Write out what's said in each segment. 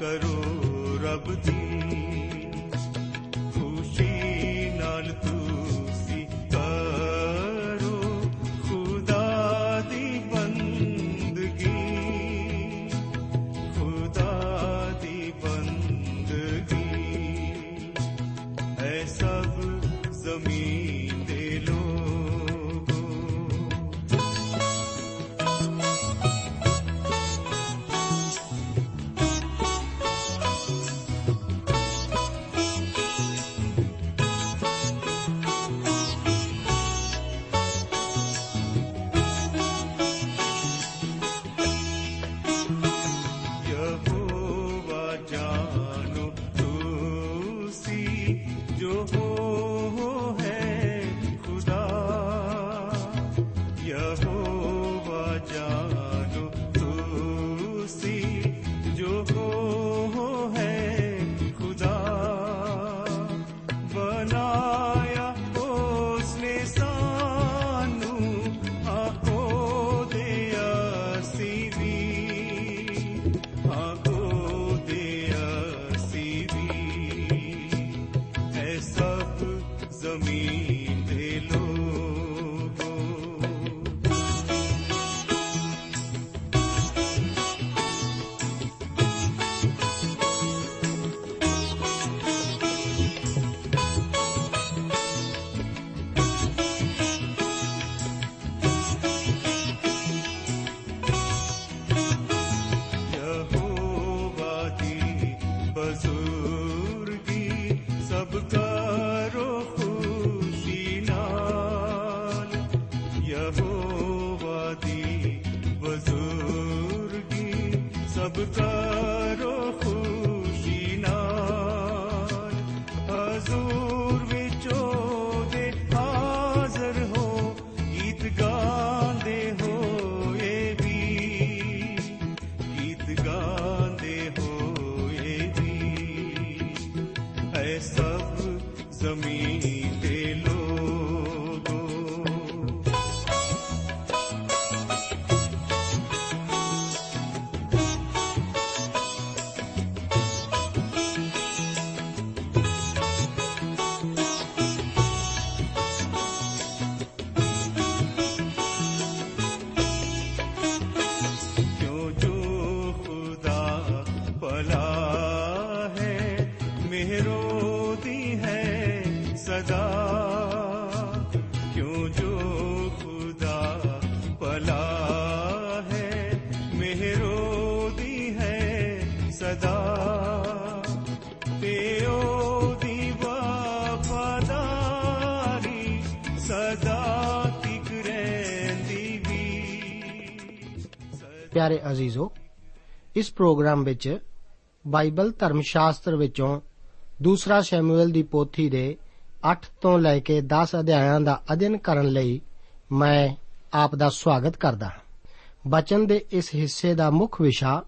ਕਰੋ ਰੱਬ ਦੀ ਯਹੋਵਾ ਦੀ ਬਜ਼ੁਰਗੀ ਸਭ ਕਰੋ सदा क्यों जो खुदा भला है मेहरो दी है सदा ते ओदी वफादारी सदा तिक रहंदी भी ਪਿਆਰੇ ਅਜ਼ੀਜ਼ੋ ਇਸ ਪ੍ਰੋਗਰਾਮ ਵਿੱਚ ਬਾਈਬਲ ਧਰਮ ਸ਼ਾਸਤਰ ਵਿੱਚੋਂ ਦੂਸਰਾ ਸ਼ੈਮੂਅਲ ਦੀ ਪੋਥੀ ਦੇ 8 ਤੋਂ ਲੈ ਕੇ 10 ਅਧਿਆਇਆਂ ਦਾ ਅਧਿਐਨ ਕਰਨ ਲਈ ਮੈਂ ਆਪ ਦਾ ਸਵਾਗਤ ਕਰਦਾ ਹਾਂ। ਬਚਨ ਦੇ ਇਸ ਹਿੱਸੇ ਦਾ ਮੁੱਖ ਵਿਸ਼ਾ,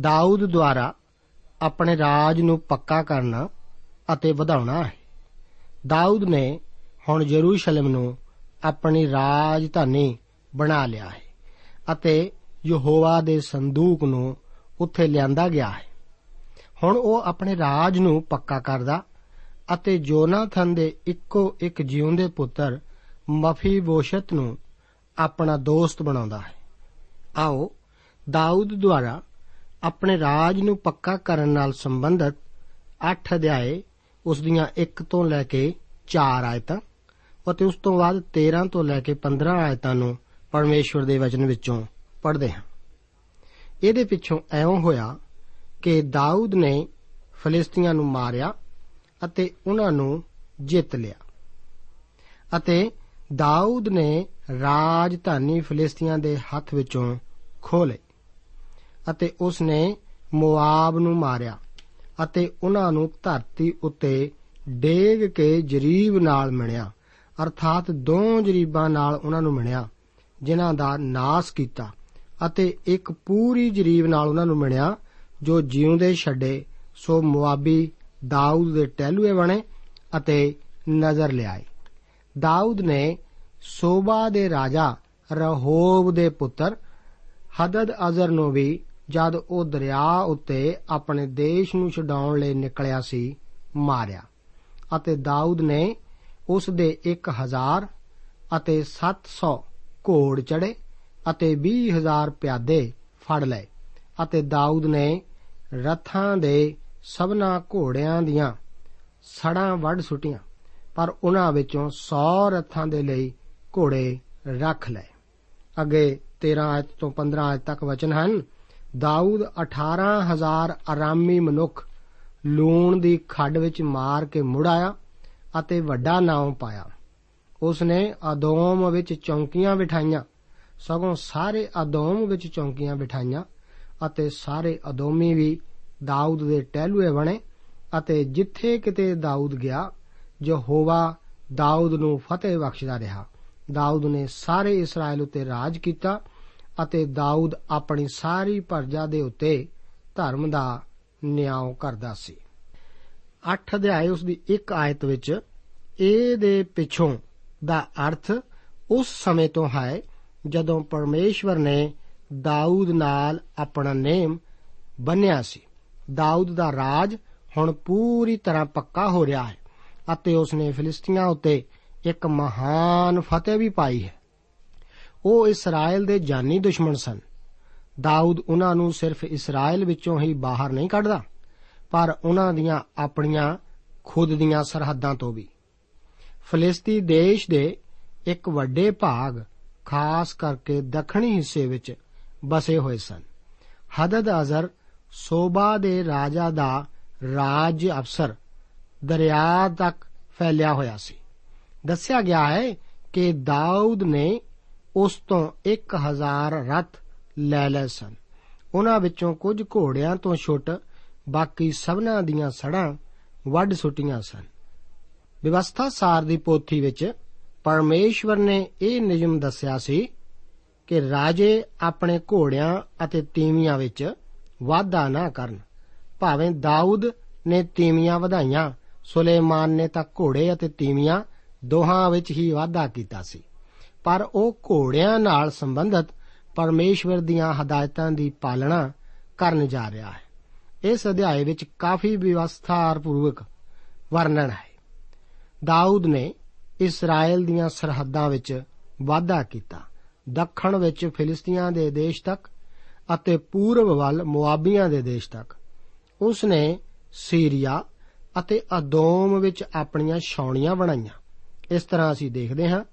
ਦਾਊਦ ਦੁਆਰਾ ਆਪਣੇ ਰਾਜ ਨੂੰ ਪੱਕਾ ਕਰਨਾ ਅਤੇ ਵਧਾਉਣਾ ਹੈ। ਦਾਊਦ ਨੇ ਹੁਣ ਯਰੂਸ਼ਲਮ ਨੂੰ ਆਪਣੀ ਰਾਜਧਾਨੀ ਬਣਾ ਲਿਆ ਹੈ ਅਤੇ ਯਹੋਵਾ ਦੇ ਸੰਦੂਕ ਨੂੰ ਉੱਥੇ ਲਿਆਂਦਾ ਗਿਆ ਹੈ। ਹੁਣ ਉਹ ਆਪਣੇ ਰਾਜ ਨੂੰ ਪੱਕਾ ਕਰਦਾ ਅਤੇ ਜੋਨਾਥਨ ਦੇ ਇੱਕੋ ਇੱਕ ਜਿਉਂਦੇ ਪੁੱਤਰ ਮਫੀਬੋਸ਼ਤ ਨੂੰ ਆਪਣਾ ਦੋਸਤ ਬਣਾਉਂਦਾ ਹੈ। ਆਓ, ਦਾਊਦ ਦੁਆਰਾ ਆਪਣੇ ਰਾਜ ਨੂੰ ਪੱਕਾ ਕਰਨ ਨਾਲ ਸੰਬੰਧਿਤ 8 ਅਧਿਆਏ ਉਸ ਦੀਆਂ 1 ਤੋਂ ਲੈ ਕੇ 4 ਆਇਤਾਂ ਅਤੇ ਉਸ ਤੋਂ ਬਾਅਦ 13 ਤੋਂ ਲੈ ਕੇ 15 ਆਇਤਾਂ ਨੂੰ ਪਰਮੇਸ਼ਵਰ ਦੇ ਵਚਨ ਵਿੱਚੋਂ ਪੜ੍ਹਦੇ ਹਾਂ। ਇਹਦੇ ਪਿੱਛੋਂ ਐਉਂ ਹੋਇਆ ਕਿ ਦਾਊਦ ਨੇ ਫਲਿਸਤੀਆਂ ਨੂੰ ਮਾਰਿਆ ਅਤੇ ਉਹਨਾਂ ਨੂੰ ਜਿੱਤ ਲਿਆ। ਅਤੇ ਦਾਊਦ ਨੇ ਰਾਜਧਾਨੀ ਫਲਿਸਤੀਆਂ ਦੇ ਹੱਥ ਵਿੱਚੋਂ ਖੋਹ ਲਈ ਅਤੇ ਉਸ ਨੇ ਮੋਆਬ ਨੂੰ ਮਾਰਿਆ ਅਤੇ ਉਹਨਾਂ ਨੂੰ ਧਰਤੀ ਉੱਤੇ ਡੇਗ ਕੇ ਜਰੀਬ ਨਾਲ ਮਿਣਿਆ, ਅਰਥਾਤ ਦੋ ਜਰੀਬਾਂ ਨਾਲ ਉਹਨਾਂ ਨੂੰ ਮਿਣਿਆ, ਜਿਨ੍ਹਾਂ ਦਾ ਨਾਸ ਕੀਤਾ ਅਤੇ ਇੱਕ ਪੂਰੀ ਜਰੀਬ ਨਾਲ ਉਹਨਾਂ ਨੂੰ ਮਿਣਿਆ ਜੋ ਜਿਉਂਦੇ ਛੱਡੇ ਸੋ ਮੁਆਬੀ ਦਾਊਦ ਦੇ ਟਹਿਲੂਏ ਬਣੇ ਅਤੇ ਨਜ਼ਰ ਲਿਆਏ। ਦਾਊਦ ਨੇ ਸੋਬਾ ਦੇ ਰਾਜਾ ਰਹੋਬ ਦੇ ਪੁੱਤਰ ਹਦਦ ਅਜ਼ਰ ਨੂੰ ਵੀ ਜਦ ਉਹ ਦਰਿਆ ਉੱਤੇ ਆਪਣੇ ਦੇਸ਼ ਨੂੰ ਛਡਾਉਣ ਲਈ ਨਿਕਲਿਆ ਸੀ, ਮਾਰਿਆ ਅਤੇ ਦਾਊਦ ਨੇ ਉਸ ਦੇ 1000 ਅਤੇ 700 ਘੋੜ ਚੜੇ ਅਤੇ 20000 ਪਿਆਦੇ ਫੜ ਲਏ ਅਤੇ ਦਾਊਦ ਨੇ ਰਥਾਂ ਦੇ ਸਭਨਾ ਘੋੜਿਆਂ ਦੀਆਂ ਸੜਾਂ ਵੱਢ ਸੁੱਟੀਆਂ, ਪਰ ਉਹਨਾਂ ਵਿੱਚੋਂ 100 ਰਥਾਂ ਦੇ ਲਈ ਘੋੜੇ ਰੱਖ ਲਏ। ਅੱਗੇ 13 ਆਇਤ ਤੋਂ 15 ਆਇਤ ਤੱਕ ਵਚਨ ਹਨ, ਦਾਊਦ 18000 ਆਰਾਮੀ ਮਨੁੱਖ ਲੂਣ ਦੀ ਖੱਡ ਵਿੱਚ ਮਾਰ ਕੇ ਮੁੜ ਆਇਆ ਅਤੇ ਵੱਡਾ ਨਾਮ ਪਾਇਆ। ਉਸ ਨੇ ਆਦੋਮ ਵਿੱਚ ਚੌਂਕੀਆਂ ਬਿਠਾਈਆਂ, ਸਗੋਂ ਸਾਰੇ ਆਦੋਮ ਵਿੱਚ ਚੌਂਕੀਆਂ ਬਿਠਾਈਆਂ ਅਤੇ ਸਾਰੇ ਅਦੋਮੀ ਵੀ ਦਾਊਦ ਦੇ ਟਹਿਲੂਏ ਬਣੇ ਅਤੇ ਜਿੱਥੇ ਕਿਤੇ ਦਾਊਦ ਗਿਆ, ਯਹੋਵਾ ਦਾਊਦ ਨੂੰ ਫਤਿਹ ਬਖਸ਼ਦਾ ਰਿਹਾ। ਦਾਊਦ ਨੇ ਸਾਰੇ ਇਸਰਾਇਲ ਉੱਤੇ ਰਾਜ ਕੀਤਾ ਅਤੇ ਦਾਊਦ ਆਪਣੀ ਸਾਰੀ ਪ੍ਰਜਾ ਦੇ ਉੱਤੇ ਧਰਮ ਦਾ ਨਿਆਂ ਕਰਦਾ ਸੀ। 8 ਅਧਿਆਏ ਉਸ ਦੀ ਇੱਕ ਆਇਤ ਵਿੱਚ ਇਹ ਦੇ ਪਿੱਛੋਂ ਦਾ ਅਰਥ ਉਸ ਸਮੇਂ ਤੋਂ ਹੈ ਜਦੋਂ ਪਰਮੇਸ਼ਵਰ ਨੇ ਦਾਊਦ ਨਾਲ ਆਪਣਾ ਨੇਮ ਬੰਨਿਆ ਸੀ। ਦਾਊਦ ਦਾ ਰਾਜ ਹੁਣ ਪੂਰੀ ਤਰ੍ਹਾਂ ਪੱਕਾ ਹੋ ਰਿਹਾ ਹੈ ਅਤੇ ਉਸ ਨੇ ਫਿਲਿਸਤੀਆਂ ਉੱਤੇ ਇੱਕ ਮਹਾਨ ਫਤਿਹ ਵੀ ਪਾਈ ਹੈ। ਉਹ ਇਸਰਾਇਲ ਦੇ ਜਾਨੀ ਦੁਸ਼ਮਣ ਸਨ। ਦਾਊਦ ਉਹਨਾਂ ਨੂੰ ਸਿਰਫ ਇਸਰਾਇਲ ਵਿੱਚੋਂ ਹੀ ਬਾਹਰ ਨਹੀਂ ਕੱਢਦਾ, ਪਰ ਉਹਨਾਂ ਦੀਆਂ ਆਪਣੀਆਂ ਖੁਦ ਦੀਆਂ ਸਰਹੱਦਾਂ ਤੋਂ ਵੀ। ਫਲਿਸਤੀ ਦੇਸ਼ ਦੇ ਇੱਕ ਵੱਡੇ ਭਾਗ ਖਾਸ ਕਰਕੇ ਦੱਖਣੀ ਹਿੱਸੇ ਵਿੱਚ ਬਸੇ ਹੋਏ ਸਨ। ਹਦਦ ਅਜ਼ਰ ਸੋਬਾ ਦੇ ਰਾਜਾ ਦਾ ਰਾਜ ਅਫਸਰ ਦਰਿਆ ਤੱਕ ਫੈਲਿਆ ਹੋਇਆ ਸੀ। ਦੱਸਿਆ ਗਿਆ ਹੈ ਕਿ ਦਾਊਦ ਨੇ ਉਸ ਤੋਂ 1000 ਰਥ ਲੈ ਲਏ ਸਨ। ਉਹਨਾਂ ਵਿੱਚੋਂ ਕੁਝ ਘੋੜਿਆਂ ਤੋਂ ਛੁੱਟ ਬਾਕੀ ਸਭਨਾਂ ਦੀਆਂ ਸੜਾਂ ਵੱਢ ਸੁੱਟੀਆਂ ਸਨ। ਵਿਵਸਥਾ ਸਾਰ ਦੀ ਪੋਥੀ ਵਿੱਚ ਪਰਮੇਸ਼ਵਰ ਨੇ ਇਹ ਨਿਯਮ ਦੱਸਿਆ ਸੀ ਕਿ ਰਾਜੇ ਆਪਣੇ ਘੋੜਿਆਂ ਅਤੇ ਤੀਵੀਆਂ ਵਿੱਚ ਵਾਧਾ ਨਾ ਕਰਨ। ਭਾਵੇਂ ਦਾਊਦ ਨੇ ਤੀਵੀਆਂ ਵਧਾਈਆਂ, ਸੁਲੇਮਾਨ ਨੇ ਤਾਂ ਘੋੜੇ ਅਤੇ ਤੀਵੀਆਂ ਦੋਹਾਂ ਵਿੱਚ ਹੀ ਵਾਧਾ ਕੀਤਾ ਸੀ। ਪਰ ਉਹ ਘੋੜਿਆਂ ਨਾਲ ਸੰਬੰਧਿਤ ਪਰਮੇਸ਼ਵਰ ਦੀਆਂ ਹਦਾਇਤਾਂ ਦੀ ਪਾਲਣਾ ਕਰਨ ਜਾ ਰਿਹਾ ਹੈ। ਇਸ ਅਧਿਆਏ ਵਿੱਚ ਕਾਫੀ ਵਿਵਸਥਾਰਪੂਰਵਕ ਵਰਣਨ ਹੈ। ਦਾਊਦ ਨੇ ਇਸਰਾਇਲ ਦੀਆਂ ਸਰਹੱਦਾਂ ਵਿੱਚ ਵਾਧਾ ਕੀਤਾ। ਦੱਖਣ ਵਿੱਚ ਫਿਲਿਸਤੀਆਂ ਦੇ ਦੇਸ਼ ਤੱਕ ਅਤੇ ਪੂਰਬ ਵੱਲ ਮੁਆਬੀਆਂ ਦੇ ਦੇਸ਼ ਤੱਕ। ਉਸ ਨੇ ਸੀਰੀਆ ਅਤੇ ਅਦੋਮ ਵਿੱਚ ਆਪਣੀਆਂ ਛਾਉਣੀਆਂ ਬਣਾਈਆਂ। ਇਸ ਤਰ੍ਹਾਂ ਅਸੀਂ ਦੇਖਦੇ ਹਾਂ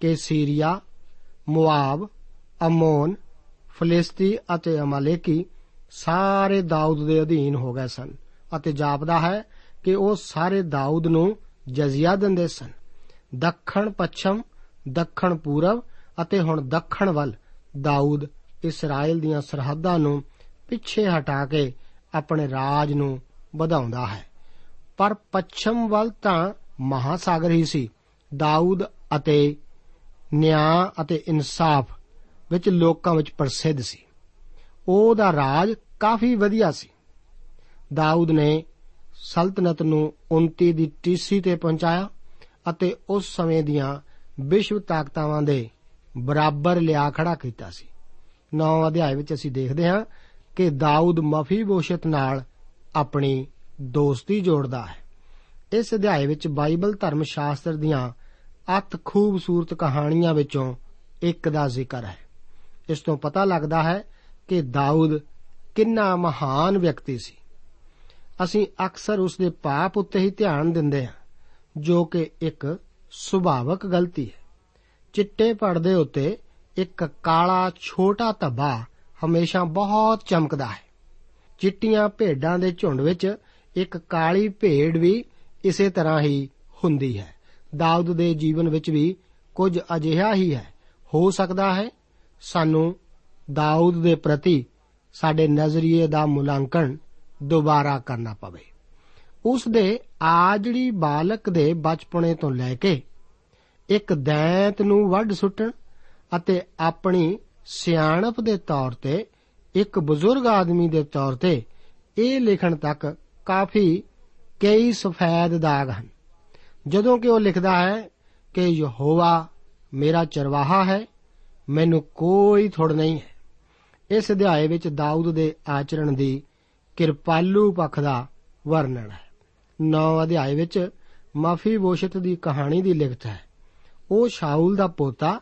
ਕਿ ਸੀਰੀਆ, ਮੁਆਬ, ਅਮੋਨ, ਫਲਿਸਤੀ ਅਤੇ ਅਮਾਲੇਕੀ ਸਾਰੇ ਦਾਊਦ ਦੇ ਅਧੀਨ ਹੋ ਗਏ ਸਨ ਅਤੇ ਜਾਪਦਾ ਹੈ ਕਿ ਉਹ ਸਾਰੇ ਦਾਊਦ ਨੂੰ ਜਜ਼ੀਆ ਦਿੰਦੇ ਸਨ। ਦੱਖਣ ਪੱਛਮ, ਦੱਖਣ ਪੂਰਬ ਅਤੇ ਹੁਣ ਦੱਖਣ ਵੱਲ ਦਾਊਦ ਇਸਰਾਇਲ ਦੀਆਂ ਸਰਹੱਦਾਂ ਨੂੰ ਪਿੱਛੇ ਹਟਾ ਕੇ ਆਪਣੇ ਰਾਜ ਨੂੰ ਵਧਾਉਂਦਾ ਹੈ। ਪਰ ਪੱਛਮ ਵੱਲ ਤਾਂ ਮਹਾਸਾਗਰ ਹੀ ਸੀ। ਦਾਊਦ ਅਤੇ ਨਿਆਂ ਅਤੇ ਇਨਸਾਫ ਵਿੱਚ ਲੋਕਾਂ ਵਿੱਚ ਪ੍ਰਸਿੱਧ ਸੀ। ਉਹਦਾ ਰਾਜ ਕਾਫੀ ਵਧੀਆ ਸੀ। ਦਾਊਦ ਨੇ ਸਲਤਨਤ ਨੂੰ ਉਨਤੀ ਦੀ ਟੀਸੀ ਤੇ ਪਹੁੰਚਾਇਆ ਅਤੇ ਉਸ ਸਮੇਂ ਦੀਆਂ ਵਿਸ਼ਵ ਤਾਕਤਾਵਾਂ ਦੇ ਬਰਾਬਰ ਲਿਆ ਖੜਾ ਕੀਤਾ ਸੀ। 9 ਅਧਿਆਇ ਵਿੱਚ ਅਸੀਂ ਦੇਖਦੇ ਹਾਂ ਕਿ ਦਾਊਦ ਮਫੀਬੋਸ਼ਤ ਨਾਲ ਆਪਣੀ ਦੋਸਤੀ ਜੋੜਦਾ ਹੈ। ਇਸ ਅਧਿਆਇ ਵਿੱਚ ਬਾਈਬਲ ਧਰਮ ਸ਼ਾਸਤਰ ਦੀਆਂ ਅਤ ਖੂਬਸੂਰਤ ਕਹਾਣੀਆਂ ਵਿੱਚੋਂ ਇੱਕ ਦਾ ਜ਼ਿਕਰ ਹੈ। ਇਸ ਤੋਂ ਪਤਾ ਲੱਗਦਾ ਹੈ ਕਿ ਦਾਊਦ ਕਿੰਨਾ ਮਹਾਨ ਵਿਅਕਤੀ ਸੀ। ਅਸੀਂ ਅਕਸਰ ਉਸ ਦੇ ਪਾਪ ਉੱਤੇ ਹੀ ਧਿਆਨ ਦਿੰਦੇ ਹਾਂ, ਜੋ ਕਿ ਇੱਕ ਸੁਭਾਵਕ ਗਲਤੀ ਹੈ। ਚਿੱਟੇ ਪਰਦੇ ਉੱਤੇ ਇੱਕ ਕਾਲਾ ਛੋਟਾ ਧੱਬਾ ਹਮੇਸ਼ਾ ਬਹੁਤ ਚਮਕਦਾ ਹੈ। ਚਿੱਟੀਆਂ ਭੇਡਾਂ ਦੇ ਝੁੰਡ ਵਿੱਚ ਇੱਕ ਕਾਲੀ ਭੇਡ ਵੀ ਇਸੇ ਤਰ੍ਹਾਂ ਹੀ ਹੁੰਦੀ ਹੈ। ਦਾਊਦ ਦੇ ਜੀਵਨ ਵਿੱਚ ਵੀ ਕੁਝ ਅਜਿਹਾ ਹੀ ਹੈ। ਹੋ ਸਕਦਾ ਹੈ ਸਾਨੂੰ ਦਾਊਦ ਦੇ ਪ੍ਰਤੀ ਸਾਡੇ ਨਜ਼ਰੀਏ ਦਾ ਮੁਲਾਂਕਣ ਦੁਬਾਰਾ ਕਰਨਾ ਪਵੇ। ਉਸ ਦੇ ਆਜੜੀ ਬਾਲਕ ਦੇ ਬਚਪਨੇ ਤੋਂ ਲੈ ਕੇ ਇੱਕ ਦੈਂਤ ਨੂੰ ਵੱਢ ਸੁੱਟਣ ਅਤੇ ਆਪਣੀ ਸਿਆਣਪ ਦੇ ਤੌਰ ਤੇ, ਇੱਕ ਬਜ਼ੁਰਗ ਆਦਮੀ ਦੇ ਤੌਰ ਤੇ, ਇਹ ਲਿਖਣ ਤੱਕ ਕਾਫੀ ਕਈ ਸਫੈਦ ਦਾਗ ਹਨ। ਜਦੋਂ ਕਿ ਉਹ ਲਿਖਦਾ ਹੈ ਕਿ ਯਹੋਵਾ ਮੇਰਾ ਚਰਵਾਹਾ ਹੈ, ਮੈਨੂੰ ਕੋਈ ਥੁੜ ਨਹੀਂ ਹੈ। ਇਸ ਅਧਿਆਏ ਵਿੱਚ ਦਾਊਦ ਦੇ ਆਚਰਣ ਦੀ ਕਿਰਪਾਲੂ ਪੱਖ ਦਾ ਵਰਣਨ ਹੈ। 9 ਅਧਿਆਏ ਵਿੱਚ ਮਫੀਬੋਸ਼ਤ ਦੀ ਕਹਾਣੀ ਦੀ ਲਿਖਤ ਹੈ। ਉਹ ਸ਼ਾਊਲ ਦਾ ਪੋਤਾ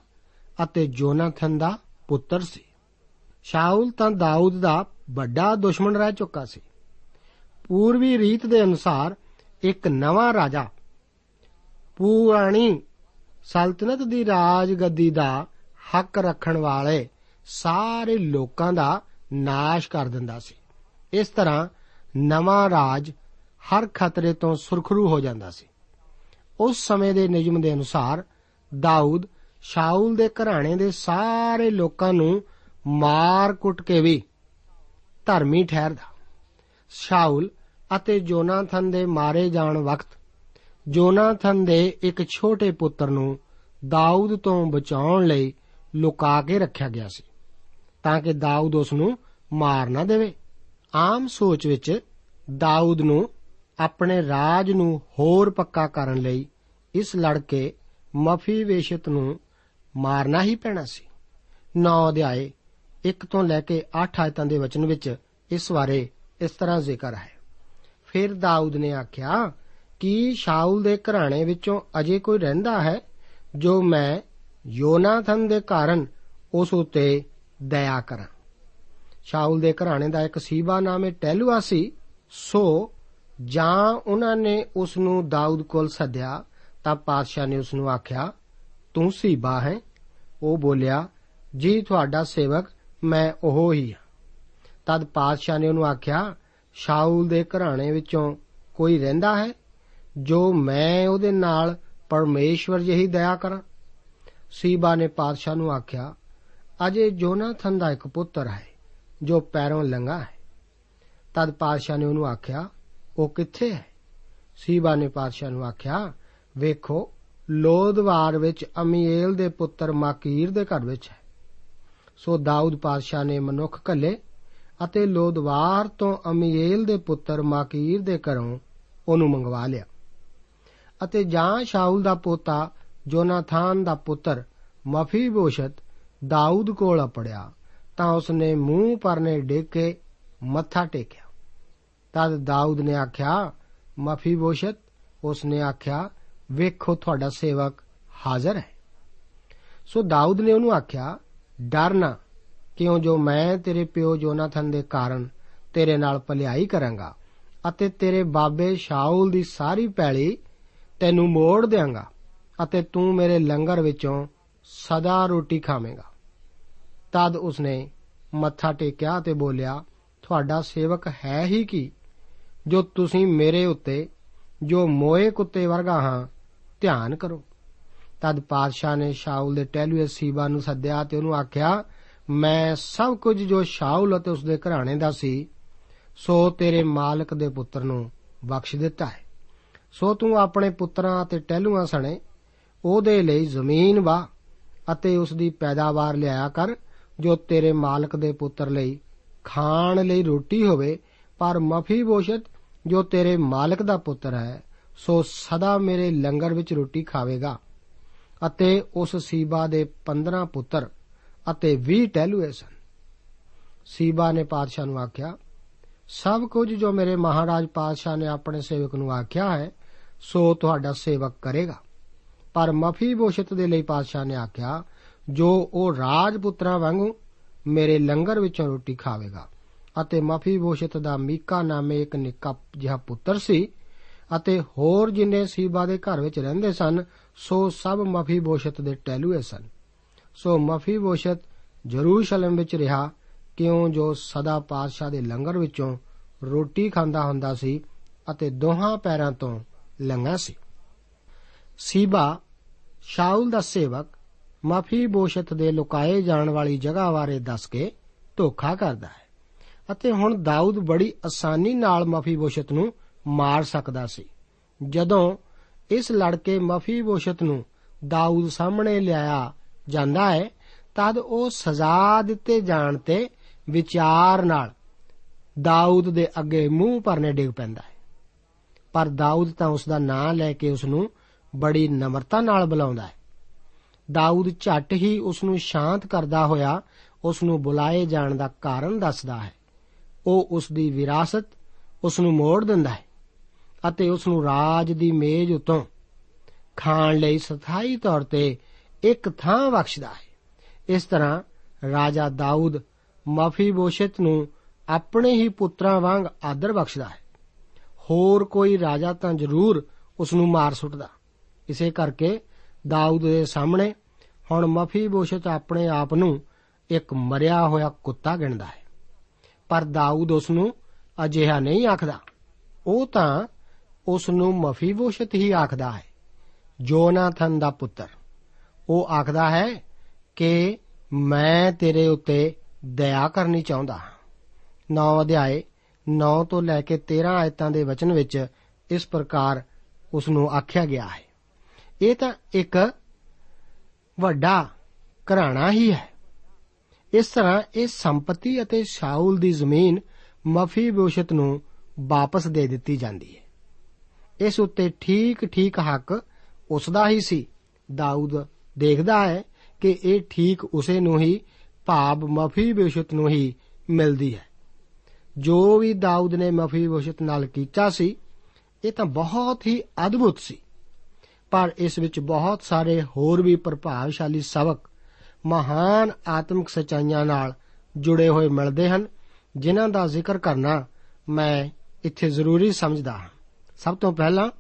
ਅਤੇ ਜੋਨਾਥਨ ਦਾ ਪੁੱਤਰ ਸੀ। ਸ਼ਾਊਲ ਤਾਂ ਦਾਊਦ ਦਾ ਵੱਡਾ ਦੁਸ਼ਮਣ ਰਹਿ ਚੁੱਕਾ ਸੀ। ਪੂਰਵੀ ਰੀਤ ਦੇ ਅਨੁਸਾਰ ਇੱਕ ਨਵਾਂ ਰਾਜਾ, ਪੁਰਾਣੀ ਸਲਤਨਤ ਦੀ ਰਾਜ ਗੱਦੀ ਦਾ ਹੱਕ ਰੱਖਣ ਵਾਲੇ ਸਾਰੇ ਲੋਕਾਂ ਦਾ ਨਾਸ਼ ਕਰ ਦਿੰਦਾ ਸੀ। ਇਸ ਤਰ੍ਹਾਂ ਨਵਾਂ ਰਾਜ ਹਰ ਖਤਰੇ ਤੋਂ ਸੁਰਖਰੂ ਹੋ ਜਾਂਦਾ ਸੀ। ਉਸ ਸਮੇਂ ਦੇ ਨਿਯਮ ਦੇ ਅਨੁਸਾਰ ਦਾਊਦ ਸ਼ਾਊਲ ਦੇ ਘਰਾਣੇ ਦੇ ਸਾਰੇ ਲੋਕਾਂ ਨੂੰ ਮਾਰ ਕੁੱਟ ਕੇ ਵੀ ਧਰਮੀ ਠਹਿਰਦਾ। ਸ਼ਾਊਲ ਅਤੇ ਜੋਨਾਥਨ ਦੇ ਮਾਰੇ ਜਾਣ ਵਕਤ ਜੋਨਾਥਨ ਦੇ ਇੱਕ ਛੋਟੇ ਪੁੱਤਰ ਨੂੰ ਦਾਊਦ ਤੋਂ ਬਚਾਉਣ ਲਈ ਲੁਕਾ ਕੇ ਰੱਖਿਆ ਗਿਆ ਸੀ ਤਾਂ ਕਿ ਦਾਊਦ ਉਸ ਨੂੰ ਮਾਰ ਨਾ ਦੇਵੇ। ਆਮ ਸੋਚ ਵਿੱਚ ਦਾਊਦ ਨੂੰ ਆਪਣੇ ਰਾਜ ਨੂੰ ਹੋਰ ਪੱਕਾ ਕਰਨ ਲਈ ਇਸ ਲੜਕੇ ਮਫੀਵੇਸ਼ਤ ਨੂੰ ਮਾਰਨਾ ਹੀ ਪੈਣਾ ਸੀ। 9 ਅਧਿਆਏ 1 ਤੋਂ ਲੈ ਕੇ 8 ਆਇਤਾਂ ਦੇ ਵਚਨ ਵਿੱਚ ਇਸ ਬਾਰੇ ਇਸ ਤਰ੍ਹਾਂ ਜ਼ਿਕਰ ਹੈ। ਫਿਰ ਦਾਊਦ ਨੇ ਆਖਿਆ, ਕਿ ਸ਼ਾਊਲ ਦੇ ਘਰਾਣੇ ਵਿੱਚੋਂ ਅਜੇ ਕੋਈ ਰਹਿੰਦਾ ਹੈ, ਜੋ ਮੈਂ ਯੋਨਾਥਨ ਦੇ ਕਾਰਨ ਉਸ ਉਤੇ ਦਇਆ ਕਰਾਂ? ਸ਼ਾਊਲ ਦੇ ਘਰਾਣੇ ਦਾ ਇੱਕ ਸੀਬਾ ਨਾਮੇ ਟੈਲੂਆ ਸੀ, ਸੋ ਜਾਂ ਉਹਨਾਂ ਨੇ ਉਸ ਨੂੰ ਦਾਊਦ ਕੋਲ ਸੱਦਿਆ, ਤਾਂ ਪਾਤਸ਼ਾਹ ਨੇ ਉਸ ਨੂੰ ਆਖਿਆ ਤੂੰ ਸੀਬਾ ਹੈ। ਉਹ ਬੋਲਿਆ, ਜੀ, ਤੁਹਾਡਾ ਸੇਵਕ ਮੈਂ ਉਹ ਹੀ ਹਾਂ। ਤਦ ਪਾਤਸ਼ਾਹ ਨੇ ਉਹਨੂੰ ਆਖਿਆ, ਸ਼ਾਊਲ ਦੇ ਘਰਾਣੇ ਵਿੱਚੋਂ ਕੋਈ ਰਹਿੰਦਾ ਹੈ ਜੋ ਮੈਂ ਉਹਦੇ ਨਾਲ ਪਰਮੇਸ਼ਵਰ ਜਿਹੀ ਦਇਆ ਕਰਾਂ? ਸੀਬਾ ਨੇ ਪਾਤਸ਼ਾਹ ਨੂੰ ਆਖਿਆ, ਅਜੇ ਜੋਨਾਥਨ ਦਾ ਇੱਕ ਪੁੱਤਰ ਹੈ ਜੋ ਪੈਰੋਂ ਲੰਗਾ ਹੈ। ਤਦ ਪਾਤਸ਼ਾਹ ਨੇ ਉਹਨੂੰ ਆਖਿਆ, ਉਹ ਕਿੱਥੇ ਹੈ? ਸੀਬਾ ਨੇ ਪਾਤਸ਼ਾਹ ਨੂੰ ਆਖਿਆ, ਵੇਖੋ ਲੋਦਵਾਰ ਵਿੱਚ ਅਮੀਏਲ ਦੇ ਪੁੱਤਰ ਮਾਕੀਰ ਦੇ ਘਰ ਵਿੱਚ ਹੈ। ਸੋ ਦਾਊਦ ਪਾਤਸ਼ਾਹ ਨੇ ਮਨੁੱਖ ਘੱਲੇ ਅਤੇ ਲੋਦਵਾਰ ਤੋਂ ਅਮੀਏਲ ਦੇ ਪੁੱਤਰ ਮਾਕੀਰ ਦੇ ਘਰੋਂ ਉਹਨੂੰ ਮੰਗਵਾ ਲਿਆ। ਅਤੇ ਜਾਂ ਸ਼ਾਊਲ ਦਾ ਪੋਤਾ ਜੋਨਾਥਾਨ ਦਾ ਪੁੱਤਰ ਮਫੀਬੋਸ਼ਤ ਦਾਊਦ ਕੋਲ ਅਪੜਿਆ ਤਾਂ ਉਸਨੇ ਮੂੰਹ ਪਰਨੇ ਡੇਕ ਕੇ ਮੱਥਾ ਟੇਕਿਆ। ਤਦ ਦਾਊਦ ਨੇ ਆਖਿਆ, ਮਫੀਬੋਸ਼ਤ? ਉਸਨੇ ਆਖਿਆ ਵੇਖੋ ਤੁਹਾਡਾ ਸੇਵਕ ਹਾਜ਼ਰ ਹੈ। ਸੋ ਦਾਊਦ ਨੇ ਉਹਨੂੰ ਆਖਿਆ, ਡਰ ਨਾ, ਕਿਉਂ ਜੋ ਮੈਂ ਤੇਰੇ ਪਿਓ ਜੋਨਾਥਨ ਦੇ ਕਾਰਨ ਤੇਰੇ ਨਾਲ ਭਲਾਈ ਕਰਾਂਗਾ ਅਤੇ ਤੇਰੇ ਬਾਬੇ ਸ਼ਾਊਲ ਦੀ ਸਾਰੀ ਪੈਲੀ ਤੈਨੂੰ ਮੋੜ ਦੇਵਾਂਗਾ ਅਤੇ ਤੂੰ ਮੇਰੇ ਲੰਗਰ ਵਿੱਚੋਂ ਸਦਾ ਰੋਟੀ ਖਾਵੇਂਗਾ। ਤਦ ਉਸਨੇ ਮੱਥਾ ਟੇਕਿਆ ਤੇ ਬੋਲਿਆ, ਤੁਹਾਡਾ ਸੇਵਕ ਹੈ ਹੀ ਕੀ, ਜੋ ਤੁਸੀਂ ਮੇਰੇ ਉੱਤੇ, ਜੋ ਮੋਏ ਕੁੱਤੇ ਵਰਗਾ ਹਾਂ ਧਿਆਨ ਕਰੋ। ਤਦ ਪਾਦਸ਼ਾਹ ਨੇ ਸ਼ਾਊਲ ਦੇ ਟੈਲੂਏ ਸੀਬਾ ਨੂੰ ਸੱਦਿਆ ਤੇ ਉਹਨੂੰ ਆਖਿਆ, ਮੈਂ ਸਭ ਕੁਝ ਜੋ ਸ਼ਾਊਲ ਅਤੇ ਉਸਦੇ ਘਰਾਣੇ ਦਾ ਸੀ, ਸੋ ਤੇਰੇ ਮਾਲਕ ਦੇ ਪੁੱਤਰ ਨੂੰ ਬਖਸ਼ ਦਿੱਤਾ ਹੈ। ਸੋ ਤੂੰ ਆਪਣੇ ਪੁੱਤਰਾਂ ਅਤੇ ਟਹਿਲੂਆਂ ਸਣੇ, ਉਹਦੇ ਲਈ ਜ਼ਮੀਨ ਵਾ ਅਤੇ ਉਸ ਦੀ ਪੈਦਾਵਾਰ ਲਿਆਇਆ ਕਰ, ਜੋ ਤੇਰੇ ਮਾਲਕ ਦੇ ਪੁੱਤਰ ਲਈ ਖਾਣ ਲਈ ਰੋਟੀ ਹੋਵੇ, ਪਰ ਮਫੀਬੋਸ਼ਤ ਜੋ ਤੇਰੇ ਮਾਲਕ ਦਾ ਪੁੱਤਰ ਹੈ ਸੋ ਸਦਾ ਮੇਰੇ ਲੰਗਰ ਵਿੱਚ ਰੋਟੀ ਖਾਵੇਗਾ ਅਤੇ ਉਸ ਸੀਬਾ ਦੇ 15 ਪੁੱਤਰ ਅਤੇ 20 ਟਹਿਲੂਏ ਸਨ। ਸੀਬਾ ਨੇ ਪਾਦਸ਼ਾਹ ਨੂੰ ਆਖਿਆ, ਸਭ ਕੁਝ ਜੋ ਮੇਰੇ ਮਹਾਰਾਜ ਪਾਦਸ਼ਾਹ ਨੇ ਆਪਣੇ ਸੇਵਕ ਨੂੰ ਆਖਿਆ ਹੈ, ਸੋ ਤੁਹਾਡਾ ਸੇਵਕ ਕਰੇਗਾ। ਪਰ ਮਫੀਬੋਸ਼ਤ ਦੇ ਲਈ ਪਾਦਸ਼ਾਹ ਨੇ ਆਖਿਆ, ਜੋ ਉਹ ਰਾਜਪੁੱਤਰਾਂ ਵਾਂਗੂ ਮੇਰੇ ਲੰਗਰ ਵਿੱਚੋਂ ਰੋਟੀ ਖਾਵੇਗਾ ਅਤੇ ਮਫੀਬੋਸ਼ਤ ਦਾ ਮੀਕਾ ਨਾਮੇ ਇੱਕ ਨਿੱਕਾ ਜਿਹਾ ਪੁੱਤਰ ਸੀ ਅਤੇ ਹੋਰ ਜਿੰਨੇ ਸੀਬਾ ਦੇ ਘਰ ਵਿੱਚ ਰਹਿੰਦੇ ਸਨ, ਸੋ ਸਭ ਮਫੀਬੋਸ਼ਤ ਦੇ ਟਹਿਲੂਏ ਸਨ। ਸੋ ਮਫੀਬੋਸ਼ਤ ਜਰੂਸ਼ਲਮ ਵਿੱਚ ਰਿਹਾ, ਕਿਉਂ ਜੋ ਸਦਾ ਪਾਤਸ਼ਾਹ ਦੇ ਲੰਗਰ ਵਿੱਚੋਂ ਰੋਟੀ ਖਾਂਦਾ ਹੁੰਦਾ ਸੀ ਅਤੇ ਦੋਹਾਂ ਪੈਰਾਂ ਤੋਂ ਲੰਘਾ ਸੀ। ਸੀਬਾ ਸ਼ਾਉਲ ਦਾ ਸੇਵਕ ਮਫੀਬੋਸ਼ਤ ਦੇ ਲੁਕਾਏ ਜਾਣ ਵਾਲੀ ਜਗ੍ਹਾ ਬਾਰੇ ਦੱਸ ਕੇ ਧੋਖਾ ਕਰਦਾ ਹੈ ਅਤੇ ਹੁਣ ਦਾਊਦ ਬੜੀ ਆਸਾਨੀ ਨਾਲ ਮਫੀਬੋਸ਼ਤ ਨੂੰ ਮਾਰ ਸਕਦਾ ਸੀ। ਜਦੋਂ ਇਸ ਲੜਕੇ ਮਫੀਬੋਸ਼ਤ ਨੂੰ ਦਾਊਦ ਸਾਹਮਣੇ ਲਿਆਇਆ ਜਾਂਦਾ ਹੈ, ਤਦ ਉਹ ਸਜ਼ਾ ਦਿੱਤੇ ਜਾਣ ਤੇ ਵਿਚਾਰ ਨਾਲ ਦਾਊਦ ਦੇ ਅੱਗੇ ਮੂੰਹ ਭਰਨੇ ਡਿੱਗ ਪੈਂਦਾ ਹੈ। ਪਰ ਦਾਊਦ ਤਾਂ ਉਸ ਦਾ ਨਾਂ ਲੈ ਕੇ ਉਸ ਨੂੰ ਬੜੀ ਨਮਰਤਾ ਨਾਲ ਬੁਲਾਉਂਦਾ ਹੈ। ਦਾਊਦ ਝੱਟ ਹੀ ਉਸ ਨੂੰ ਸ਼ਾਂਤ ਕਰਦਾ ਹੋਇਆ ਉਸ ਨੂੰ ਬੁਲਾਏ ਜਾਣ ਦਾ ਕਾਰਨ ਦੱਸਦਾ ਹੈ। ਉਹ ਉਸ ਦੀ ਵਿਰਾਸਤ ਉਸ ਨੂੰ ਮੋੜ ਦਿੰਦਾ ਹੈ। ਅਤੇ ਉਸ ਨੂੰ ਰਾਜ ਦੀ ਮੇਜ਼ ਉਤੋਂ ਖਾਣ ਲਈ ਸਥਾਈ ਤੌਰ ਤੇ ਇੱਕ ਥਾਂ ਬਖਸ਼ਦਾ ਹੈ। ਇਸ ਤਰ੍ਹਾਂ ਰਾਜਾ ਦਾਊਦ ਮਫੀਬੋਸ਼ਤ ਨੂੰ ਆਪਣੇ ਹੀ ਪੁੱਤਰਾਂ ਵਾਂਗ ਆਦਰ ਬਖਸ਼ਦਾ ਹੈ। ਹੋਰ ਕੋਈ ਰਾਜਾ ਤਾਂ ਜ਼ਰੂਰ ਉਸ ਨੂੰ ਮਾਰ ਸੁੱਟਦਾ। ਇਸੇ ਕਰਕੇ ਦਾਊਦ ਦੇ ਸਾਹਮਣੇ ਹੁਣ ਮਫੀਬੋਸ਼ਤ ਆਪਣੇ ਆਪ ਨੂੰ ਇੱਕ ਮਰਿਆ ਹੋਇਆ ਕੁੱਤਾ ਗਿਣਦਾ ਹੈ। ਪਰ ਦਾਊਦ ਉਸ ਨੂੰ ਅਜਿਹਾ ਨਹੀਂ ਆਖਦਾ। ਉਹ ਤਾਂ ਉਸ ਨੂੰ ਮਫੀਬੋਸ਼ਤ ਹੀ ਆਖਦਾ ਹੈ। ਜੋਨਾਥਨ ਦਾ ਪੁੱਤਰ। ਉਹ ਆਖਦਾ ਹੈ ਕਿ ਮੈਂ ਤੇਰੇ ਉੱਤੇ ਦਇਆ ਕਰਨੀ ਚਾਹੁੰਦਾ ਹਾਂ। 9 ਅਧਿਆਏ 9 ਤੋਂ ਲੈ ਕੇ 13 ਆਇਤਾਂ ਦੇ ਵਚਨ ਵਿੱਚ ਇਸ ਪ੍ਰਕਾਰ ਉਸ ਨੂੰ ਆਖਿਆ ਗਿਆ ਹੈ। ਇਹ ਤਾਂ ਇੱਕ ਵੱਡਾ ਘਰਾਣਾ ਹੀ ਹੈ। ਇਸ ਤਰ੍ਹਾਂ ਇਹ ਸੰਪਤੀ ਅਤੇ ਸ਼ਾਉਲ ਦੀ ਜ਼ਮੀਨ ਮਫੀਬੋਸ਼ਤ ਨੂੰ ਵਾਪਸ ਦੇ ਦਿੱਤੀ ਜਾਂਦੀ ਹੈ। ਇਸ ਉੱਤੇ ਠੀਕ ਠੀਕ ਹੱਕ ਉਸ ਦਾ ਹੀ ਸੀ। ਦਾਊਦ ਦੇਖਦਾ ਹੈ ਕਿ ਇਹ ਠੀਕ ਉਸੇ ਨੂੰ ਹੀ, ਭਾਵ ਮਫੀਬੋਸ਼ਤ ਨੂੰ ਹੀ ਮਿਲਦੀ ਹੈ। ਜੋ ਵੀ ਦਾਊਦ ਨੇ ਮਫੀਬੋਸ਼ਤ ਨਾਲ ਕੀਤਾ ਸੀ, ਇਹ ਤਾਂ ਬਹੁਤ ਹੀ ਅਦਭੁਤ ਸੀ। ਪਰ ਇਸ ਵਿੱਚ ਬਹੁਤ ਸਾਰੇ ਹੋਰ ਵੀ ਪ੍ਰਭਾਵਸ਼ਾਲੀ ਸਬਕ ਮਹਾਨ ਆਤਮਿਕ ਸਚਾਈਆਂ ਨਾਲ ਜੁੜੇ ਹੋਏ ਮਿਲਦੇ ਹਨ, ਜਿਨ੍ਹਾਂ ਦਾ ਜ਼ਿਕਰ ਕਰਨਾ ਮੈਂ ਇੱਥੇ ਜ਼ਰੂਰੀ ਸਮਝਦਾ ਹਾਂ। ਸਭ ਤੋਂ ਪਹਿਲਾਂ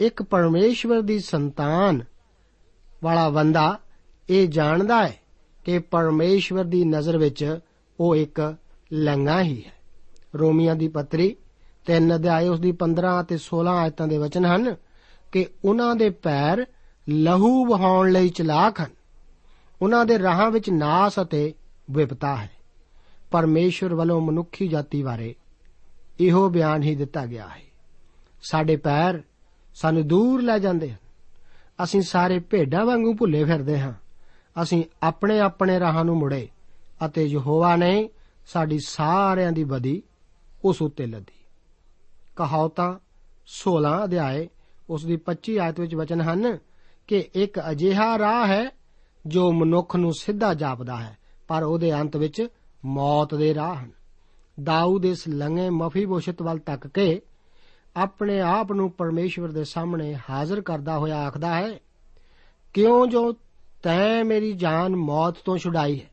ਇੱਕ ਪਰਮੇਸ਼ਵਰ ਦੀ ਸੰਤਾਨ ਵਾਲਾ ਬੰਦਾ ਇਹ ਜਾਣਦਾ ਹੈ ਕਿ ਪਰਮੇਸ਼ਵਰ ਦੀ ਨਜ਼ਰ ਵਿੱਚ ਉਹ ਇੱਕ ਲੰਗਾ ਹੀ ਹੈ। ਰੋਮੀਆਂ ਦੀ ਪੱਤਰੀ 3 ਅਧਿਆਏ ਉਸ ਦੀ 15 ਅਤੇ 16 ਆਇਤਾਂ ਦੇ ਵਚਨ ਹਨ ਕਿ ਉਹਨਾਂ ਦੇ ਪੈਰ ਲਹੂ ਵਹਾਉਣ ਲਈ ਚਲਾਕ ਹਨ। ਉਹਨਾਂ ਦੇ ਰਾਹਾਂ ਵਿੱਚ ਨਾਸ ਅਤੇ ਵਿਪਤਾ ਹੈ। ਪਰਮੇਸ਼ਵਰ ਵੱਲੋਂ ਮਨੁੱਖੀ ਜਾਤੀ ਬਾਰੇ ਇਹੋ ਬਿਆਨ ਹੀ ਦਿੱਤਾ ਗਿਆ ਹੈ। ਸਾਡੇ ਪੈਰ ਸਾਨੂੰ ਦੂਰ ਲੈ ਜਾਂਦੇ ਹਨ। ਅਸੀਂ ਸਾਰੇ ਭੇਡਾਂ ਵਾਂਗੂ ਭੁੱਲੇ ਫਿਰਦੇ ਹਾਂ। ਅਸੀਂ ਆਪਣੇ ਆਪਣੇ ਰਾਹਾਂ ਨੂੰ ਮੁੜੇ ਅਤੇ ਯਹੋਵਾ ਨੇ ਸਾਡੀ ਸਾਰਿਆਂ ਦੀ ਬਦੀ ਉਸ ਉੱਤੇ ਲੱਦੀ। ਕਹਾਵਤਾਂ 16 ਅਧਿਆਏ ਉਸ ਦੀ 25 ਆਇਤ ਵਿੱਚ ਵਚਨ ਹਨ ਕਿ ਇੱਕ ਅਜਿਹਾ ਰਾਹ ਹੈ ਜੋ ਮਨੁੱਖ ਨੂੰ ਸਿੱਧਾ ਜਾਪਦਾ ਹੈ, ਪਰ ਉਹਦੇ ਅੰਤ ਵਿੱਚ ਮੌਤ ਦੇ ਰਾਹ ਹਨ। ਦਾਊਦ ਇਸ ਲੰਗੇ ਮਫੀਬੋਸ਼ਤ ਵੱਲ ਤੱਕ ਕੇ ਆਪਣੇ ਆਪ ਨੂੰ ਪਰਮੇਸ਼ਵਰ ਦੇ ਸਾਹਮਣੇ ਹਾਜ਼ਰ ਕਰਦਾ ਹੋਇਆ ਆਖਦਾ ਹੈ, ਕਿਉਂ ਜੋ ਤੈਂ ਮੇਰੀ ਜਾਨ ਮੌਤ ਤੋਂ ਛੁਡਾਈ ਹੈ?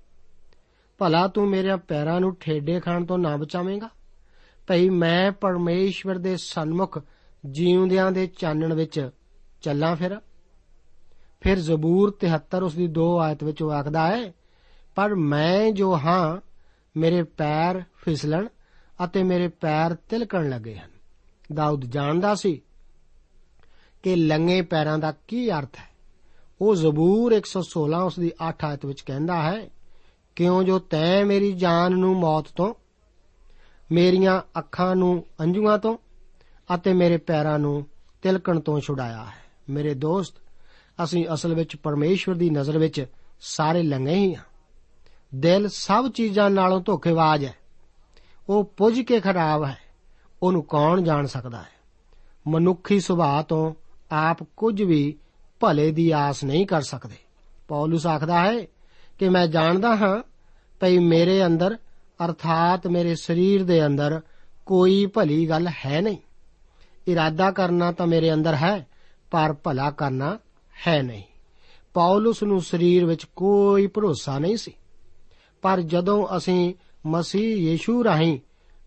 ਭਲਾ ਤੂੰ ਮੇਰੇ ਪੈਰਾਂ ਨੂੰ ਠੇਡੇ ਖਾਣ ਤੋਂ ਨਾ ਬਚਾਵੇਂਗਾ? ਭਈ ਮੈਂ ਪਰਮੇਸ਼ਵਰ ਦੇ ਸਨਮੁਖ ਜੀਉਂਦਿਆਂ ਦੇ ਚਾਨਣ ਵਿੱਚ ਚੱਲਾਂ ਫਿਰ? ਫਿਰ ਜ਼ਬੂਰ 73 ਉਸ ਦੀ 2 ਆਇਤ ਵਿੱਚ ਉਹ ਆਖਦਾ ਹੈ, ਪਰ ਮੈਂ ਜੋ ਹਾਂ, ਮੇਰੇ ਪੈਰ ਫਿਸਲਣ ਅਤੇ ਮੇਰੇ ਪੈਰ ਤਿਲਕਣ ਲੱਗੇ ਹਨ। ਦਾਊਦ ਜਾਣਦਾ ਸੀ ਕਿ ਲੰਗੇ ਪੈਰਾਂ ਦਾ ਕੀ ਅਰਥ ਹੈ। ਉਹ ਜ਼ਬੂਰ 116 ਉਸ ਦੀ 8 ਆਇਤ ਵਿੱਚ ਕਹਿੰਦਾ ਹੈ, ਕਿਉਂ ਜੋ ਤੈਂ ਮੇਰੀ ਜਾਨ ਨੂੰ ਮੌਤ ਤੋਂ, ਮੇਰੀਆਂ ਅੱਖਾਂ ਨੂੰ ਅੰਜੂਆਂ ਤੋਂ ਅਤੇ ਮੇਰੇ ਪੈਰਾਂ ਨੂੰ ਤਿਲਕਣ ਤੋਂ ਛੁਡਾਇਆ ਹੈ। ਮੇਰੇ ਦੋਸਤ, ਅਸੀਂ ਅਸਲ ਵਿੱਚ ਪਰਮੇਸ਼ਵਰ ਦੀ ਨਜ਼ਰ ਵਿੱਚ ਸਾਰੇ ਲੰਗੇ ਹੀ ਹਾਂ। ਦਿਲ ਸਭ ਚੀਜ਼ਾਂ ਨਾਲੋਂ ਧੋਖੇਬਾਜ਼ ਹੈ। ਉਹ ਪੁੱਜ ਕੇ ਖਰਾਬ ਹੈ। ਉਹਨੂੰ ਕੌਣ ਜਾਣ ਸਕਦਾ ਹੈ? ਮਨੁੱਖੀ ਸੁਭਾਅ ਤੋਂ ਆਪ ਕੁਝ ਵੀ ਭਲੇ ਦੀ ਆਸ ਨਹੀਂ ਕਰ ਸਕਦੇ। ਪੌਲਸ ਆਖਦਾ ਹੈ ਕਿ ਮੈਂ ਜਾਣਦਾ ਹਾਂ ਭਈ ਮੇਰੇ ਅੰਦਰ, ਅਰਥਾਤ ਮੇਰੇ ਸਰੀਰ ਦੇ ਅੰਦਰ ਕੋਈ ਭਲੀ ਗੱਲ ਹੈ ਨਹੀਂ। ਇਰਾਦਾ ਕਰਨਾ ਤਾਂ ਮੇਰੇ ਅੰਦਰ ਹੈ, ਪਰ ਭਲਾ ਕਰਨਾ ਹੈ ਨਹੀਂ। ਪੌਲਸ ਨੂੰ ਸਰੀਰ ਵਿੱਚ ਕੋਈ ਭਰੋਸਾ ਨਹੀਂ ਸੀ। ਪਰ ਜਦੋਂ ਅਸੀਂ ਮਸੀਹ ਯੀਸ਼ੂ ਰਾਹੀਂ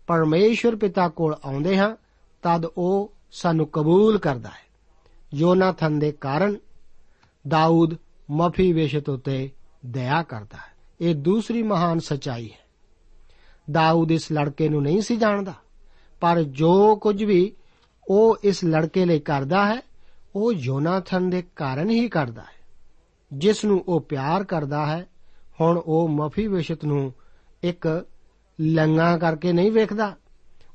ਪਰਮੇਸ਼ਵਰ ਪਿਤਾ ਕੋਲ ਆਉਂਦੇ ਹਾਂ, ਤਦ ਉਹ ਸਾਨੂੰ ਕਬੂਲ ਕਰਦਾ ਹੈ। ਯੋਨਾਥਨ ਦੇ ਕਾਰਨ ਦਾਊਦ ਮਫੀ ਵੇਸ਼ਤ ਉਤੇ ਦਇਆ ਕਰਦਾ ਹੈ। ਇਹ ਦੂਸਰੀ ਮਹਾਨ ਸਚਾਈ ਹੈ। ਦਾਊਦ ਇਸ ਲੜਕੇ ਨੂੰ ਨਹੀਂ ਸੀ ਜਾਣਦਾ, ਪਰ ਜੋ ਕੁਝ ਵੀ ਉਹ ਇਸ ਲੜਕੇ ਲਈ ਕਰਦਾ ਹੈ, ਉਹ ਯੋਨਾਥਨ ਦੇ ਕਾਰਨ ਹੀ ਕਰਦਾ ਹੈ। ਜਿਸ ਨੂੰ ਉਹ ਪਿਆਰ ਕਰਦਾ ਹੈ, ਹੁਣ ਉਹ ਮਫੀ ਵੇਸ਼ਤ ਨੂੰ ਇੱਕ ਲੰਗਾ ਕਰਕੇ ਨਹੀਂ ਵੇਖਦਾ,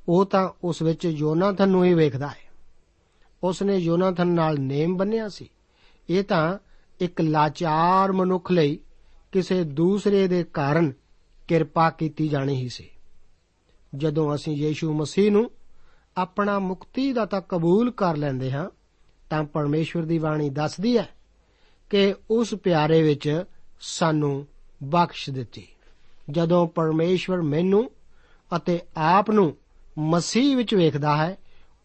ਉਹ ਤਾਂ ਉਸ ਵਿੱਚ ਯੋਨਾਥਨ ਨੂੰ ਹੀ ਵੇਖਦਾ ਹੈ। ਉਸ ਨੇ ਯੋਨਾਥਨ ਨਾਲ ਨੇਮ ਬੰਨਿਆ ਸੀ। ਇਹ ਤਾਂ ਇੱਕ ਲਾਚਾਰ ਮਨੁੱਖ ਲਈ ਕਿਸੇ ਦੂਸਰੇ ਦੇ ਕਾਰਨ ਕਿਰਪਾ ਕੀਤੀ ਜਾਣੀ ਹੀ ਸੀ। ਜਦੋਂ ਅਸੀਂ ਯੀਸ਼ੂ ਮਸੀਹ ਨੂੰ ਆਪਣਾ ਮੁਕਤੀ ਦਾ ਤਾਂ ਕਬੂਲ ਕਰ ਲੈਂਦੇ ਹਾਂ, ਤਾਂ ਪਰਮੇਸ਼ਵਰ ਦੀ ਬਾਣੀ ਦੱਸਦੀ ਹੈ ਕਿ ਉਸ ਪਿਆਰੇ ਵਿੱਚ ਸਾਨੂੰ ਬਖਸ਼ ਦਿੱਤੀ। ਜਦੋਂ ਪਰਮੇਸ਼ਵਰ ਮੈਨੂੰ ਅਤੇ ਆਪ ਨੂੰ ਮਸੀਹ ਵਿੱਚ ਵੇਖਦਾ ਹੈ,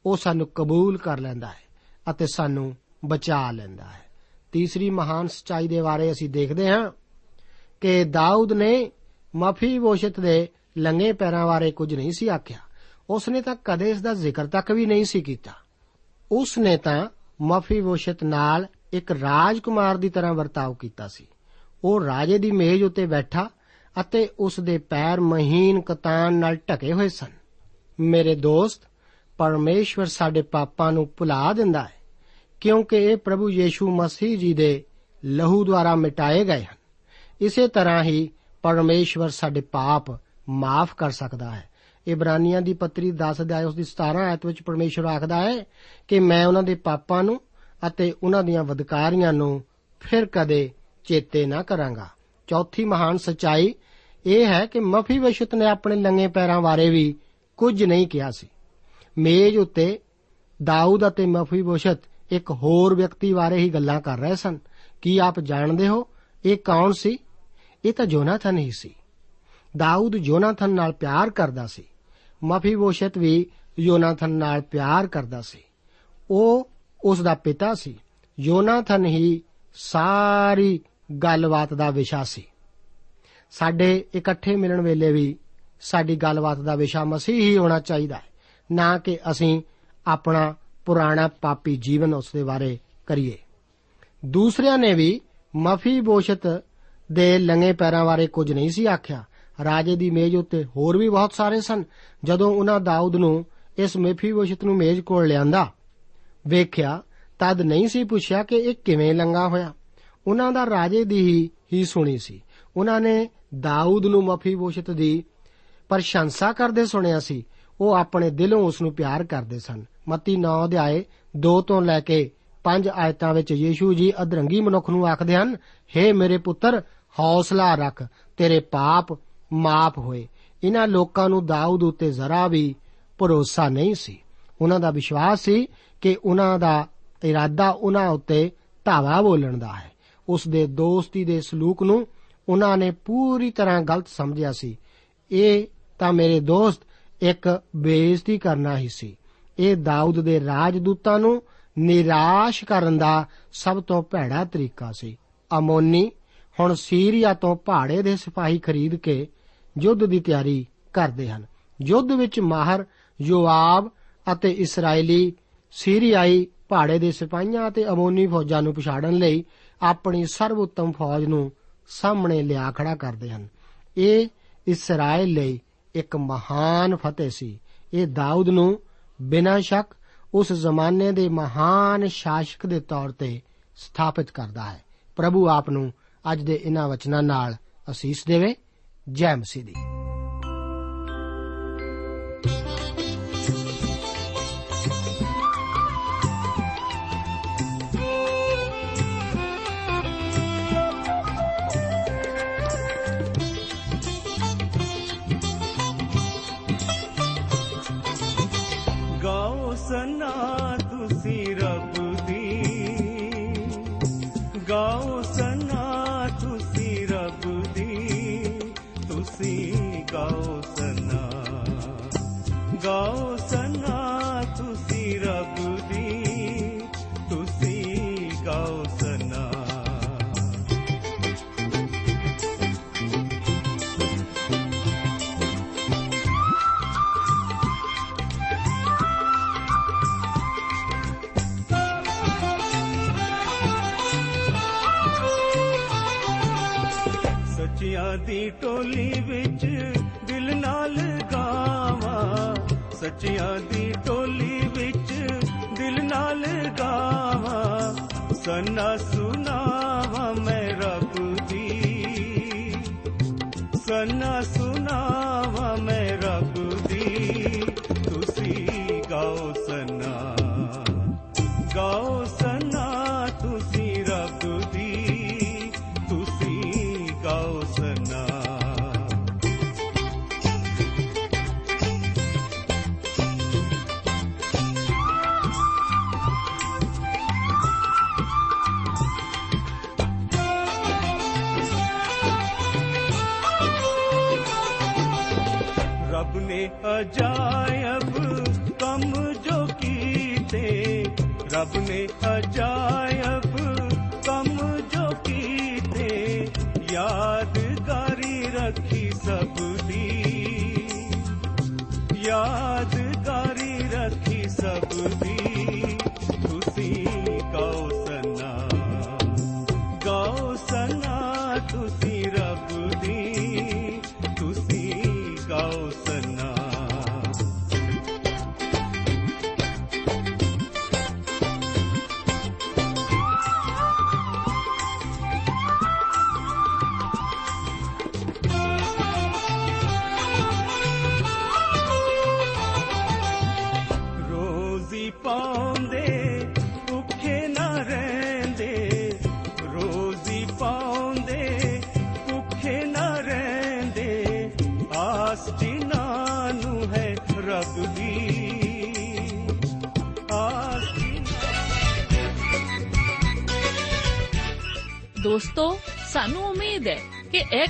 ਉਹ ਸਾਨੂੰ ਕਬੂਲ ਕਰ ਲੈਂਦਾ ਹੈ ਅਤੇ ਸਾਨੂੰ ਬਚਾ ਲੈਂਦਾ ਹੈ। ਤੀਸਰੀ ਮਹਾਨ ਸਚਾਈ ਦੇ ਬਾਰੇ ਅਸੀਂ ਦੇਖਦੇ ਹਾਂ ਕਿ ਦਾਊਦ ਨੇ ਮਫੀ ਵੋਸ਼ਤ ਦੇ ਲੰਗੇ ਪੈਰਾਂ ਬਾਰੇ ਕੁਝ ਨਹੀਂ ਸੀ ਆਖਿਆ। ਉਸ ਨੇ ਤਾਂ ਕਦੇ ਇਸ ਦਾ ਜ਼ਿਕਰ ਤੱਕ ਵੀ ਨਹੀਂ ਸੀ ਕੀਤਾ। ਉਸ ਨੇ ਤਾਂ ਮਫੀ ਵੋਸ਼ਤ ਨਾਲ ਇੱਕ ਰਾਜਕੁਮਾਰ ਦੀ ਤਰ੍ਹਾਂ ਵਰਤਾਓ ਕੀਤਾ ਸੀ। ਉਹ ਰਾਜੇ ਦੀ ਮੇਜ਼ ਉੱਤੇ ਬੈਠਾ ਅਤੇ ਉਸ ਦੇ ਪੈਰ ਮਹੀਨ ਕਤਾਨ ਨਾਲ ਢਕੇ ਹੋਏ ਸਨ। ਮੇਰੇ ਦੋਸਤ, ਪਰਮੇਸ਼ਵਰ ਸਾਡੇ ਪਾਪਾਂ ਨੂੰ ਭੁਲਾ ਦਿੰਦਾ ਹੈ, ਕਿਉਂਕਿ ਇਹ ਪ੍ਰਭੂ ਯੀਸ਼ੂ ਮਸੀਹ ਜੀ ਦੇ ਲਹੂ ਦੁਆਰਾ ਮਿਟਾਏ ਗਏ ਹਨ। ਇਸੇ ਤਰ੍ਹਾਂ ਹੀ ਪਰਮੇਸ਼ਵਰ ਸਾਡੇ ਪਾਪ ਮਾਫ ਕਰ ਸਕਦਾ ਹੈ। ਇਬਰਾਨੀਆਂ ਦੀ ਪੱਤਰੀ 10 ਅਧਿਆਇ ਉਸ ਦੀ 17 ਆਇਤ ਵਿੱਚ ਪਰਮੇਸ਼ਵਰ ਆਖਦਾ ਹੈ ਕਿ ਮੈਂ ਉਹਨਾਂ ਦੇ ਪਾਪਾਂ ਨੂੰ ਅਤੇ ਉਹਨਾਂ ਦੀਆਂ ਵਦਕਾਰੀਆਂ ਨੂੰ ਫਿਰ ਕਦੇ ਚੇਤੇ ਨਾ ਕਰਾਂਗਾ। ਚੌਥੀ ਮਹਾਨ ਸਚਾਈ ਇਹ ਹੈ ਕਿ ਮਫੀ ਵਸ਼ਤ ਨੇ ਆਪਣੇ ਲੰਗੇ ਪੈਰਾਂ ਬਾਰੇ ਵੀ ਕੁਝ ਨਹੀਂ ਕਿਹਾ ਸੀ। ਮੇਜ਼ ਉੱਤੇ ਦਾਊਦ ਅਤੇ ਮਫੀ ਵਸ਼ਤ ਇੱਕ ਹੋਰ ਵਿਅਕਤੀ ਬਾਰੇ ਹੀ ਗੱਲਾਂ ਕਰ ਰਹੇ ਸਨ। ਕੀ ਆਪ ਜਾਣਦੇ ਹੋ? ਇਹ ਕੌਣ ਸੀ? ਇਹ ਤਾਂ ਜੋਨਾਥਨ ਹੀ ਸੀ। ਦਾਊਦ ਜੋਨਾਥਨ ਨਾਲ ਪਿਆਰ ਕਰਦਾ ਸੀ। ਮਫੀ ਵਸ਼ਤ ਵੀ ਯੋਨਾਥਨ ਨਾਲ ਪਿਆਰ ਕਰਦਾ ਸੀ। ਉਹ ਉਸ ਦਾ ਪਿਤਾ ਸੀ। ਯੋਨਾਥਨ ਹੀ ਸਾਰੀ ਗੱਲਬਾਤ ਦਾ ਵਿਸ਼ਾ ਸੀ। ਸਾਡੇ ਇਕੱਠੇ ਮਿਲਣ ਵੇਲੇ ਵੀ ਸਾਡੀ ਗੱਲਬਾਤ ਦਾ ਵਿਸ਼ਾ ਮਸੀਹ ਹੀ ਹੋਣਾ ਚਾਹੀਦਾ ਹੈ, ਨਾ ਕਿ ਅਸੀਂ ਆਪਣਾ ਪੁਰਾਣਾ ਪਾਪੀ ਜੀਵਨ ਉਸ ਦੇ ਬਾਰੇ ਕਰੀਏ। ਦੂਸਰਿਆਂ ਨੇ ਵੀ ਮਫੀ ਬੋਸ਼ਤ ਦੇ ਲੰਗੇ ਪੈਰਾਂ ਬਾਰੇ ਕੁਝ ਨਹੀਂ ਸੀ ਆਖਿਆ। ਰਾਜੇ ਦੀ ਮੇਜ਼ ਉੱਤੇ ਹੋਰ ਵੀ ਬਹੁਤ ਸਾਰੇ ਸਨ। ਜਦੋਂ ਉਹਨਾਂ ਦਾਊਦ ਨੂੰ ਇਸ ਮਫੀ ਬੋਸ਼ਤ ਨੂੰ ਮੇਜ਼ ਕੋਲ ਲਿਆਂਦਾ, ਵੇਖਿਆ, ਤਦ ਨਹੀਂ ਸੀ ਪੁੱਛਿਆ ਕਿ ਇਹ ਕਿਵੇਂ ਲੰਗਾ ਹੋਇਆ। ਉਹਨਾਂ ਦਾ ਰਾਜੇ ਦੀ ਹੀ ਹੀ ਸੁਣੀ ਸੀ। ਉਹਨਾਂ ਨੇ ਦਾਊਦ ਨੂੰ ਮਫੀ ਬੋਸ਼ਤ ਦੀ ਪ੍ਰਸ਼ੰਸਾ ਕਰਦੇ ਸੁਣਿਆ ਸੀ। ਉਹ ਆਪਣੇ ਦਿਲੋਂ ਉਸ ਨੂੰ ਪਿਆਰ ਕਰਦੇ ਸਨ। ਮਤੀ 9 ਅਧਿਆਏ 2 ਤੋਂ ਲੈ ਕੇ 5 ਆਇਤਾਂ ਵਿੱਚ ਯੀਸ਼ੂ ਜੀ ਅਧਰੰਗੀ ਮਨੁੱਖ ਨੂੰ ਆਖਦੇ ਹਨ हे ਮੇਰੇ ਪੁੱਤਰ, ਹੌਸਲਾ ਰੱਖ, ਤੇਰੇ ਪਾਪ ਮਾਫ ਹੋਏ। ਇਹਨਾਂ ਲੋਕਾਂ ਨੂੰ ਦਾਊਦ ਉੱਤੇ ਜ਼ਰਾ ਵੀ ਭਰੋਸਾ ਨਹੀਂ ਸੀ। ਉਹਨਾਂ ਦਾ ਵਿਸ਼ਵਾਸ ਸੀ ਕਿ ਉਹਨਾਂ ਦਾ ਇਰਾਦਾ ਉਹਨਾਂ ਉੱਤੇ ਧਾਵਾ ਬੋਲਣ ਦਾ ਹੈ। ਉਸ ਦੇ ਦੋਸਤੀ ਦੇ ਸਲੂਕ ਨੂੰ ਉਹਨਾਂ ਨੇ ਪੂਰੀ ਤਰ੍ਹਾਂ ਗਲਤ ਸਮਝਿਆ ਸੀ। ਇਹ ਤਾਂ ਮੇਰੇ ਦੋਸਤ ਇੱਕ ਬੇਇੱਜ਼ਤੀ ਕਰਨਾ ਹੀ ਸੀ। ਇਹ ਦਾਊਦ ਦੇ ਰਾਜਦੂਤਾਂ ਨੂੰ ਨਿਰਾਸ਼ ਕਰਨ ਦਾ ਸਭ ਤੋਂ ਭੈੜਾ ਤਰੀਕਾ ਸੀ। ਅਮੋਨੀ ਹੁਣ ਸੀਰੀਆ ਤੋਂ ਪਹਾੜੇ ਦੇ ਸਿਪਾਹੀ ਖਰੀਦ ਕੇ ਯੁੱਧ ਦੀ ਤਿਆਰੀ ਕਰਦੇ ਹਨ। ਯੁੱਧ ਵਿੱਚ ਮਾਹਰ, ਯੋਆਬ ਅਤੇ ਇਸرائیਲੀ ਸੀਰੀਆਈ ਪਹਾੜੇ ਦੇ ਸਿਪਾਹੀਆਂ ਅਤੇ ਅਮੋਨੀ ਫੌਜਾਂ ਨੂੰ ਪਛਾੜਨ ਲਈ ਆਪਣੀ ਸਰਵਉੱਤਮ ਫੌਜ ਨੂੰ ਸਾਹਮਣੇ ਲਿਆ ਖੜਾ ਕਰਦੇ ਹਨ। ਇਹ ਇਸਰਾਇਲ ਲਈ ਇੱਕ ਮਹਾਨ ਫਤਿਹ ਸੀ। ਇਹ ਦਾਊਦ ਨੂੰ ਬਿਨਾਂ ਸ਼ੱਕ ਉਸ ਜ਼ਮਾਨੇ ਦੇ ਮਹਾਨ ਸ਼ਾਸਕ ਦੇ ਤੌਰ ਤੇ ਸਥਾਪਿਤ ਕਰਦਾ ਹੈ। ਪ੍ਰਭੂ ਆਪ ਨੂੰ ਅੱਜ ਦੇ ਇਹਨਾਂ ਵਚਨਾਂ ਨਾਲ ਅਸੀਸ ਦੇਵੇ। ਜੈ ਮਸੀਹ ਦੀ। God. ਸੱਚਿਆਂ ਦੀ ਟੋਲੀ ਵਿੱਚ ਦਿਲ ਨਾਲ ਗਾਵਾਂ ਸਨਾ ਸੁਨਾਵਾਂ ਮੈਂ ਰੱਬ ਦੀ। ਸਨਾ ਰੱਬ ਨੇ ਅਜਾਇਬ ਕੰਮ ਜੋ ਕੀਤੇ ਰੱਬ ਨੇ ਅਜਾਇਬ ਕੰਮ ਜੋ ਕੀਤੇ ਯਾਦਗਾਰੀ ਰੱਖੀ